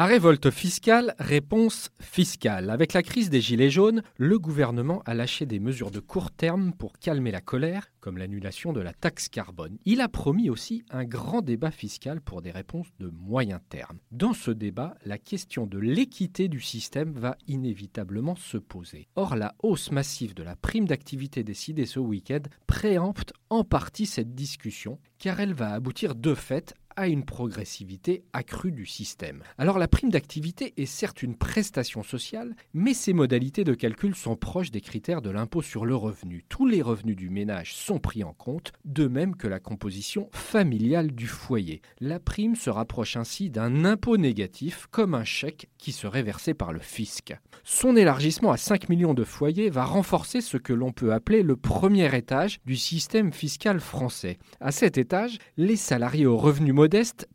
À révolte fiscale, réponse fiscale. Avec la crise des Gilets jaunes, le gouvernement a lâché des mesures de court terme pour calmer la colère, comme l'annulation de la taxe carbone. Il a promis aussi un grand débat fiscal pour des réponses de moyen terme. Dans ce débat, la question de l'équité du système va inévitablement se poser. Or, la hausse massive de la prime d'activité décidée ce week-end préempte en partie cette discussion, car elle va aboutir de fait à une progressivité accrue du système. Alors la prime d'activité est certes une prestation sociale, mais ses modalités de calcul sont proches des critères de l'impôt sur le revenu. Tous les revenus du ménage sont pris en compte, de même que la composition familiale du foyer. La prime se rapproche ainsi d'un impôt négatif comme un chèque qui serait versé par le fisc. Son élargissement à 5 millions de foyers va renforcer ce que l'on peut appeler le premier étage du système fiscal français. À cet étage, les salariés aux revenus modestes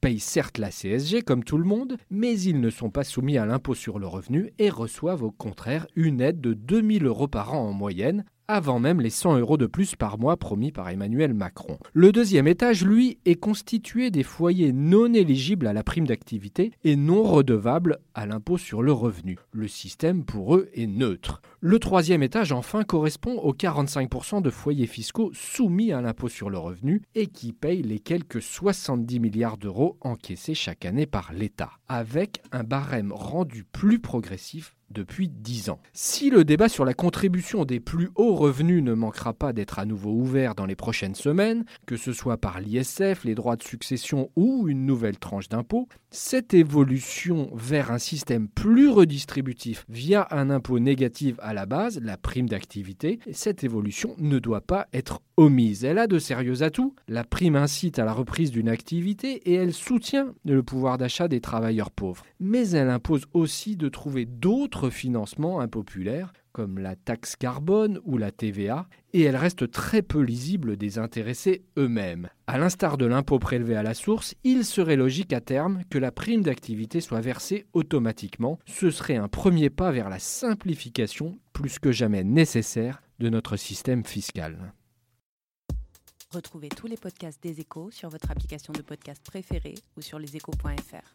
payent certes la CSG comme tout le monde, mais ils ne sont pas soumis à l'impôt sur le revenu et reçoivent au contraire une aide de 2000 euros par an en moyenne, avant même les 100 euros de plus par mois promis par Emmanuel Macron. Le deuxième étage, lui, est constitué des foyers non éligibles à la prime d'activité et non redevables à l'impôt sur le revenu. Le système pour eux est neutre. Le troisième étage, enfin, correspond aux 45% de foyers fiscaux soumis à l'impôt sur le revenu et qui payent les quelques 70 milliards d'euros encaissés chaque année par l'État, avec un barème rendu plus progressif depuis 10 ans. Si le débat sur la contribution des plus hauts revenus ne manquera pas d'être à nouveau ouvert dans les prochaines semaines, que ce soit par l'ISF, les droits de succession ou une nouvelle tranche d'impôt, cette évolution vers un système plus redistributif via un impôt négatif à la base, la prime d'activité, cette évolution ne doit pas être omise. Elle a de sérieux atouts. La prime incite à la reprise d'une activité et elle soutient le pouvoir d'achat des travailleurs pauvres. Mais elle impose aussi de trouver d'autres financements impopulaires comme la taxe carbone ou la TVA, et elle reste très peu lisible des intéressés eux-mêmes. À l'instar de l'impôt prélevé à la source, il serait logique à terme que la prime d'activité soit versée automatiquement. Ce serait un premier pas vers la simplification plus que jamais nécessaire de notre système fiscal. Retrouvez tous les podcasts des échos sur votre application de podcast préférée ou sur leséchos.fr.